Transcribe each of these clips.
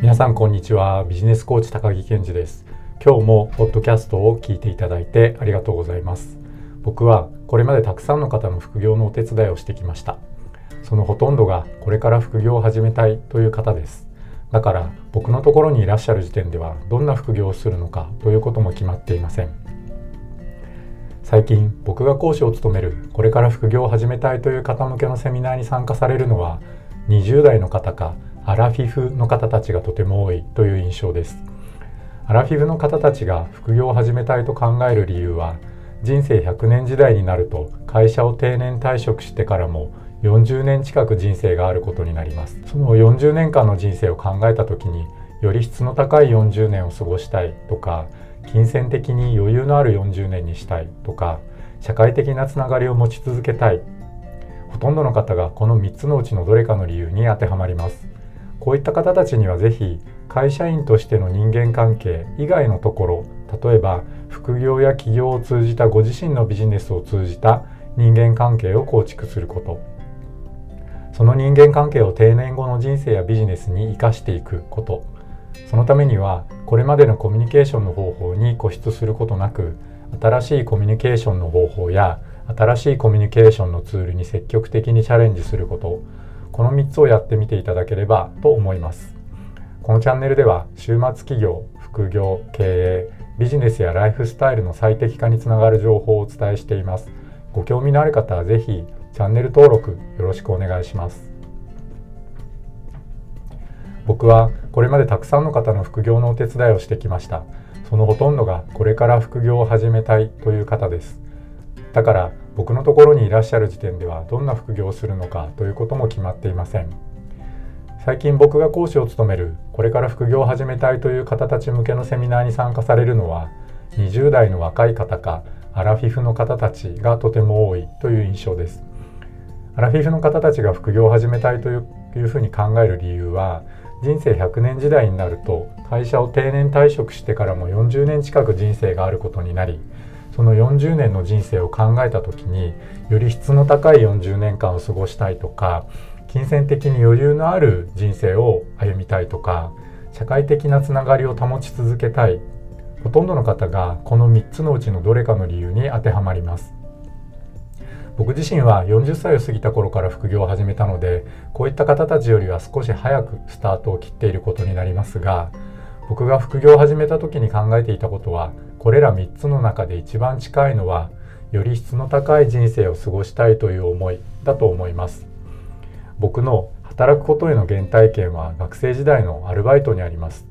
皆さんこんにちは。ビジネスコーチ高木健二です。今日もポッドキャストを聞いていただいてありがとうございます。僕はこれまでたくさんの方の副業のお手伝いをしてきました。そのほとんどがこれから副業を始めたいという方です。だから僕のところにいらっしゃる時点ではどんな副業をするのかということも決まっていません。最近僕が講師を務めるこれから副業を始めたいという方向けのセミナーに参加されるのは20代の方かアラフィフの方たちがとても多いという印象です。アラフィフの方たちが副業を始めたいと考える理由は人生100年時代になると会社を定年退職してからも40年近く人生があることになります。その40年間の人生を考えた時により質の高い40年を過ごしたいとか金銭的に余裕のある40年にしたいとか社会的なつながりを持ち続けたい。ほとんどの方がこの3つのうちのどれかの理由に当てはまります。こういった方たちにはぜひ会社員としての人間関係以外のところ例えば副業や起業を通じたご自身のビジネスを通じた人間関係を構築すること。その人間関係を定年後の人生やビジネスに生かしていくこと。そのためにはこれまでのコミュニケーションの方法に固執することなく新しいコミュニケーションの方法や新しいコミュニケーションのツールに積極的にチャレンジすること。この3つをやってみていただければと思います。このチャンネルでは週末企業副業経営ビジネスやライフスタイルの最適化につながる情報をお伝えしています。ご興味のある方はぜひチャンネル登録よろしくお願いします。僕はこれまでたくさんの方の副業のお手伝いをしてきました。そのほとんどがこれから副業を始めたいという方です。だから僕のところにいらっしゃる時点ではどんな副業をするのかということも決まっていません。最近僕が講師を務めるこれから副業を始めたいという方たち向けのセミナーに参加されるのは20代の若い方かアラフィフの方たちがとても多いという印象です。アラフィフの方たちが副業を始めたいというふうに考える理由は人生100年時代になると会社を定年退職してからも40年近く人生があることになりその40年の人生を考えた時により質の高い40年間を過ごしたいとか金銭的に余裕のある人生を歩みたいとか社会的なつながりを保ち続けたいほとんどの方がこの3つのうちのどれかの理由に当てはまります。僕自身は40歳を過ぎた頃から副業を始めたのでこういった方たちよりは少し早くスタートを切っていることになりますが僕が副業を始めた時に考えていたことはこれら3つの中で一番近いのはより質の高い人生を過ごしたいという思いだと思います。僕の働くことへの原体験は学生時代のアルバイトにあります。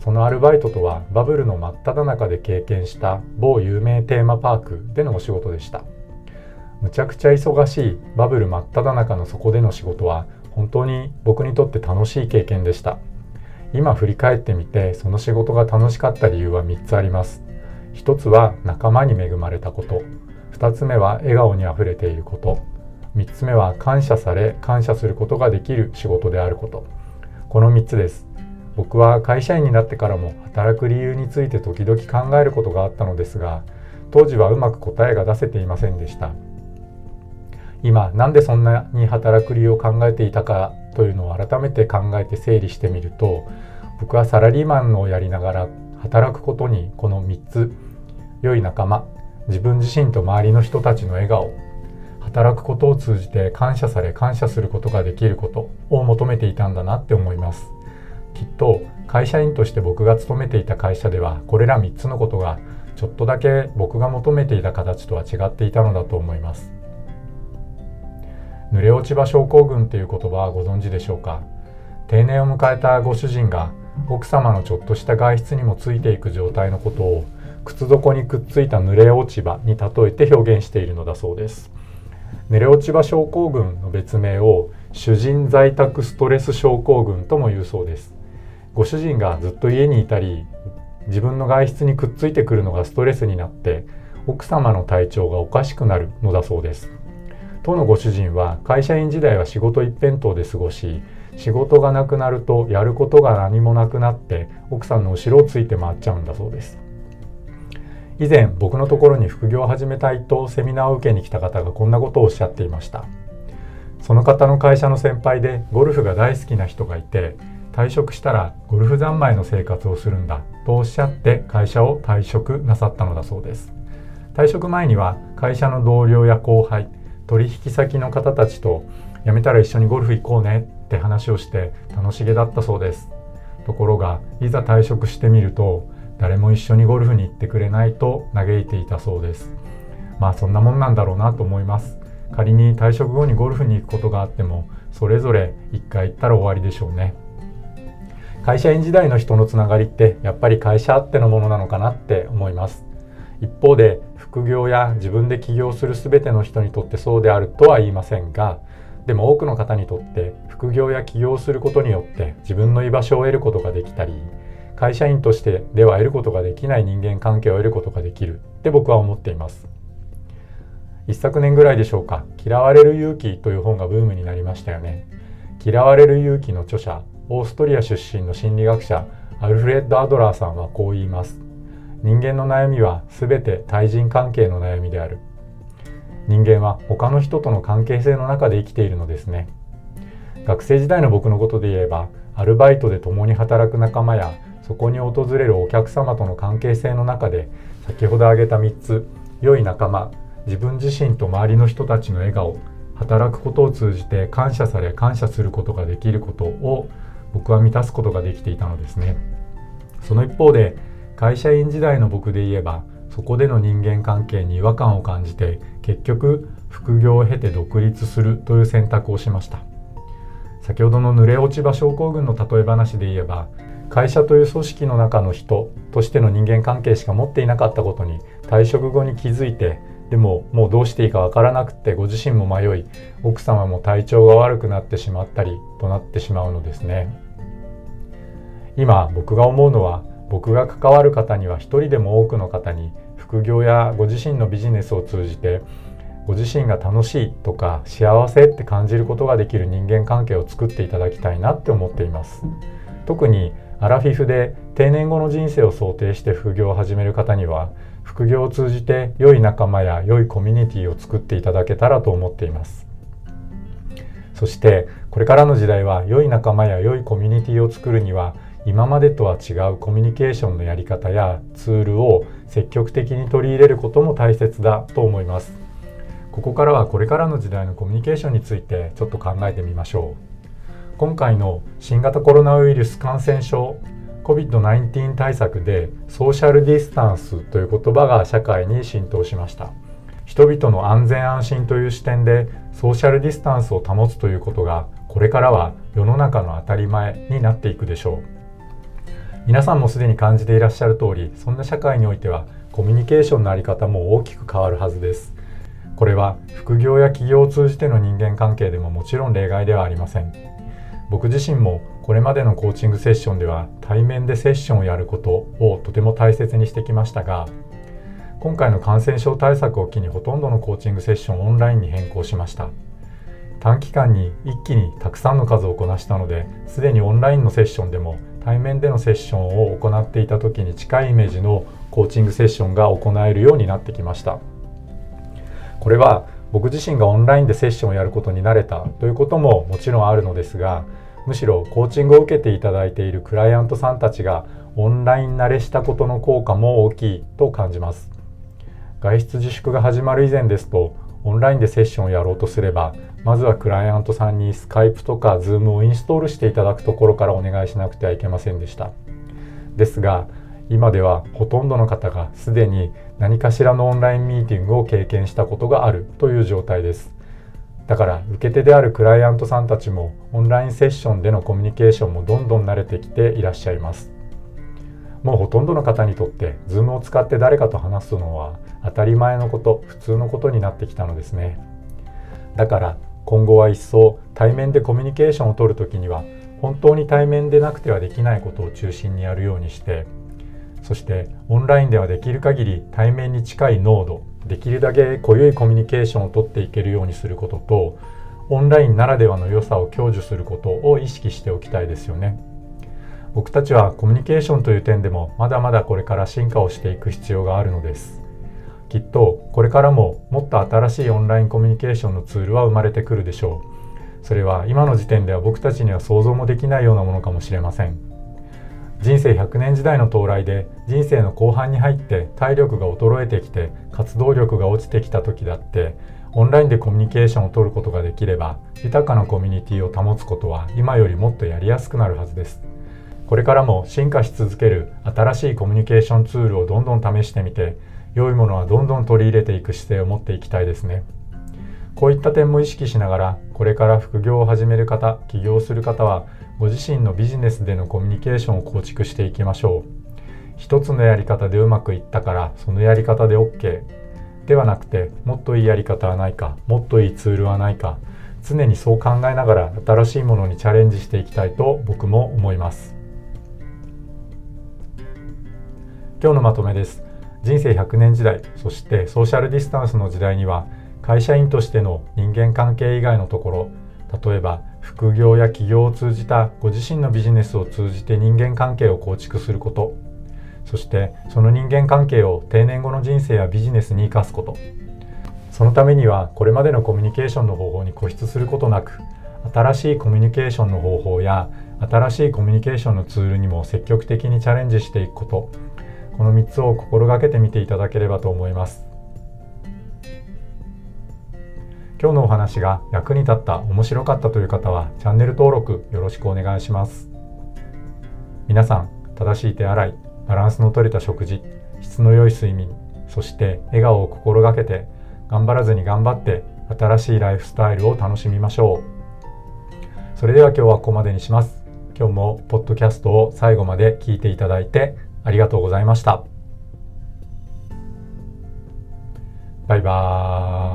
そのアルバイトとはバブルの真っ只中で経験した某有名テーマパークでのお仕事でした。むちゃくちゃ忙しいバブル真っ只中のそこでの仕事は本当に僕にとって楽しい経験でした。今振り返ってみてその仕事が楽しかった理由は3つあります。1つは仲間に恵まれたこと。2つ目は笑顔にあふれていること。3つ目は感謝され感謝することができる仕事であること。この3つです。僕は会社員になってからも働く理由について時々考えることがあったのですが当時はうまく答えが出せていませんでした。今なんでそんなに働く理由を考えていたかというのを改めて考えて整理してみると僕はサラリーマンをやりながら働くことにこの3つ良い仲間自分自身と周りの人たちの笑顔働くことを通じて感謝され感謝することができることを求めていたんだなって思います。きっと会社員として僕が勤めていた会社ではこれら3つのことがちょっとだけ僕が求めていた形とは違っていたのだと思います。濡れ落ち葉症候群という言葉はご存知でしょうか？定年を迎えたご主人が奥様のちょっとした外出にもついていく状態のことを靴底にくっついた濡れ落ち葉に例えて表現しているのだそうです。濡れ落ち葉症候群の別名を主人在宅ストレス症候群とも言うそうです。ご主人がずっと家にいたり自分の外出にくっついてくるのがストレスになって奥様の体調がおかしくなるのだそうです。当のご主人は会社員時代は仕事一辺倒で過ごし仕事がなくなるとやることが何もなくなって奥さんの後ろをついて回っちゃうんだそうです。以前僕のところに副業を始めたいとセミナーを受けに来た方がこんなことをおっしゃっていました。その方の会社の先輩でゴルフが大好きな人がいて退職したらゴルフ三昧の生活をするんだとおっしゃって会社を退職なさったのだそうです。退職前には会社の同僚や後輩取引先の方たちと辞めたら一緒にゴルフ行こうねって話をして楽しげだったそうです。ところがいざ退職してみると誰も一緒にゴルフに行ってくれないと嘆いていたそうです。まあそんなもんなんだろうなと思います。仮に退職後にゴルフに行くことがあってもそれぞれ1回行ったら終わりでしょうね。会社員時代の人のつながりってやっぱり会社あってのものなのかなって思います。一方で副業や自分で起業する全ての人にとってそうであるとは言いませんがでも多くの方にとって副業や起業することによって自分の居場所を得ることができたり会社員としてでは得ることができない人間関係を得ることができるって僕は思っています。一昨年ぐらいでしょうか「嫌われる勇気」という本がブームになりましたよね嫌われる勇気の著者オーストリア出身の心理学者アルフレッド・アドラーさんはこう言います。人間の悩みは全て対人関係の悩みである。人間は他の人との関係性の中で生きているのですね。学生時代の僕のことで言えばアルバイトで共に働く仲間やそこに訪れるお客様との関係性の中で先ほど挙げた3つ良い仲間自分自身と周りの人たちの笑顔働くことを通じて感謝され感謝することができることを僕は満たすことができていたのですね。その一方で会社員時代の僕で言えばそこでの人間関係に違和感を感じて結局副業を経て独立するという選択をしました。先ほどの濡れ落ち葉症候群の例え話で言えば会社という組織の中の人としての人間関係しか持っていなかったことに退職後に気づいてでももうどうしていいかわからなくてご自身も迷い奥様も体調が悪くなってしまったりとなってしまうのですね。今僕が思うのは僕が関わる方には一人でも多くの方に副業やご自身のビジネスを通じてご自身が楽しいとか幸せって感じることができる人間関係を作っていただきたいなって思っています。特にアラフィフで定年後の人生を想定して副業を始める方には副業を通じて良い仲間や良いコミュニティを作っていただけたらと思っています。そしてこれからの時代は良い仲間や良いコミュニティを作るには今までとは違うコミュニケーションのやり方やツールを積極的に取り入れることも大切だと思います。ここからはこれからの時代のコミュニケーションについてちょっと考えてみましょう。今回の新型コロナウイルス感染症 COVID-19 対策でソーシャルディスタンスという言葉が社会に浸透しました。人々の安全安心という視点でソーシャルディスタンスを保つということがこれからは世の中の当たり前になっていくでしょう。皆さんもすでに感じていらっしゃる通りそんな社会においてはコミュニケーションのあり方も大きく変わるはずです。これは副業や企業を通じての人間関係でももちろん例外ではありません。僕自身もこれまでのコーチングセッションでは対面でセッションをやることをとても大切にしてきましたが今回の感染症対策を機にほとんどのコーチングセッションをオンラインに変更しました。短期間に一気にたくさんの数をこなしたのですでにオンラインのセッションでも対面でのセッションを行っていた時に近いイメージのコーチングセッションが行えるようになってきました。これは僕自身がオンラインでセッションをやることに慣れたということももちろんあるのですがむしろコーチングを受けていただいているクライアントさんたちがオンライン慣れしたことの効果も大きいと感じます。外出自粛が始まる以前ですとオンラインでセッションをやろうとすればまずはクライアントさんにスカイプとかズームをインストールしていただくところからお願いしなくてはいけませんでした。ですが今ではほとんどの方がすでに何かしらのオンラインミーティングを経験したことがあるという状態です。だから受け手であるクライアントさんたちもオンラインセッションでのコミュニケーションもどんどん慣れてきていらっしゃいます。もうほとんどの方にとって Zoom を使って誰かと話すのは当たり前のこと普通のことになってきたのですね。だから今後は一層対面でコミュニケーションをとるときには本当に対面でなくてはできないことを中心にやるようにしてそしてオンラインではできる限り対面に近い濃度できるだけ濃ゆいコミュニケーションをとっていけるようにすることとオンラインならではの良さを享受することを意識しておきたいですよね。僕たちはコミュニケーションという点でもまだまだこれから進化をしていく必要があるのです。きっとこれからももっと新しいオンラインコミュニケーションのツールは生まれてくるでしょう。それは今の時点では僕たちには想像もできないようなものかもしれません。人生100年時代の到来で人生の後半に入って体力が衰えてきて活動力が落ちてきた時だってオンラインでコミュニケーションを取ることができれば豊かなコミュニティを保つことは今よりもっとやりやすくなるはずです。これからも進化し続ける新しいコミュニケーションツールをどんどん試してみて良いものはどんどん取り入れていく姿勢を持っていきたいですね。こういった点も意識しながらこれから副業を始める方起業する方はご自身のビジネスでのコミュニケーションを構築していきましょう。一つのやり方でうまくいったからそのやり方で OK ではなくてもっといいやり方はないかもっといいツールはないか常にそう考えながら新しいものにチャレンジしていきたいと僕も思います。今日のまとめです。人生100年時代そしてソーシャルディスタンスの時代には会社員としての人間関係以外のところ例えば副業や起業を通じたご自身のビジネスを通じて人間関係を構築することそしてその人間関係を定年後の人生やビジネスに生かすこと。そのためにはこれまでのコミュニケーションの方法に固執することなく新しいコミュニケーションの方法や新しいコミュニケーションのツールにも積極的にチャレンジしていくこと。この3つを心がけてみていただければと思います。今日のお話が役に立った面白かったという方はチャンネル登録よろしくお願いします。皆さん正しい手洗いバランスの取れた食事質の良い睡眠そして笑顔を心がけて頑張らずに頑張って新しいライフスタイルを楽しみましょう。それでは今日はここまでにします。今日もポッドキャストを最後まで聞いていただいてありがとうございました。バイバーイ。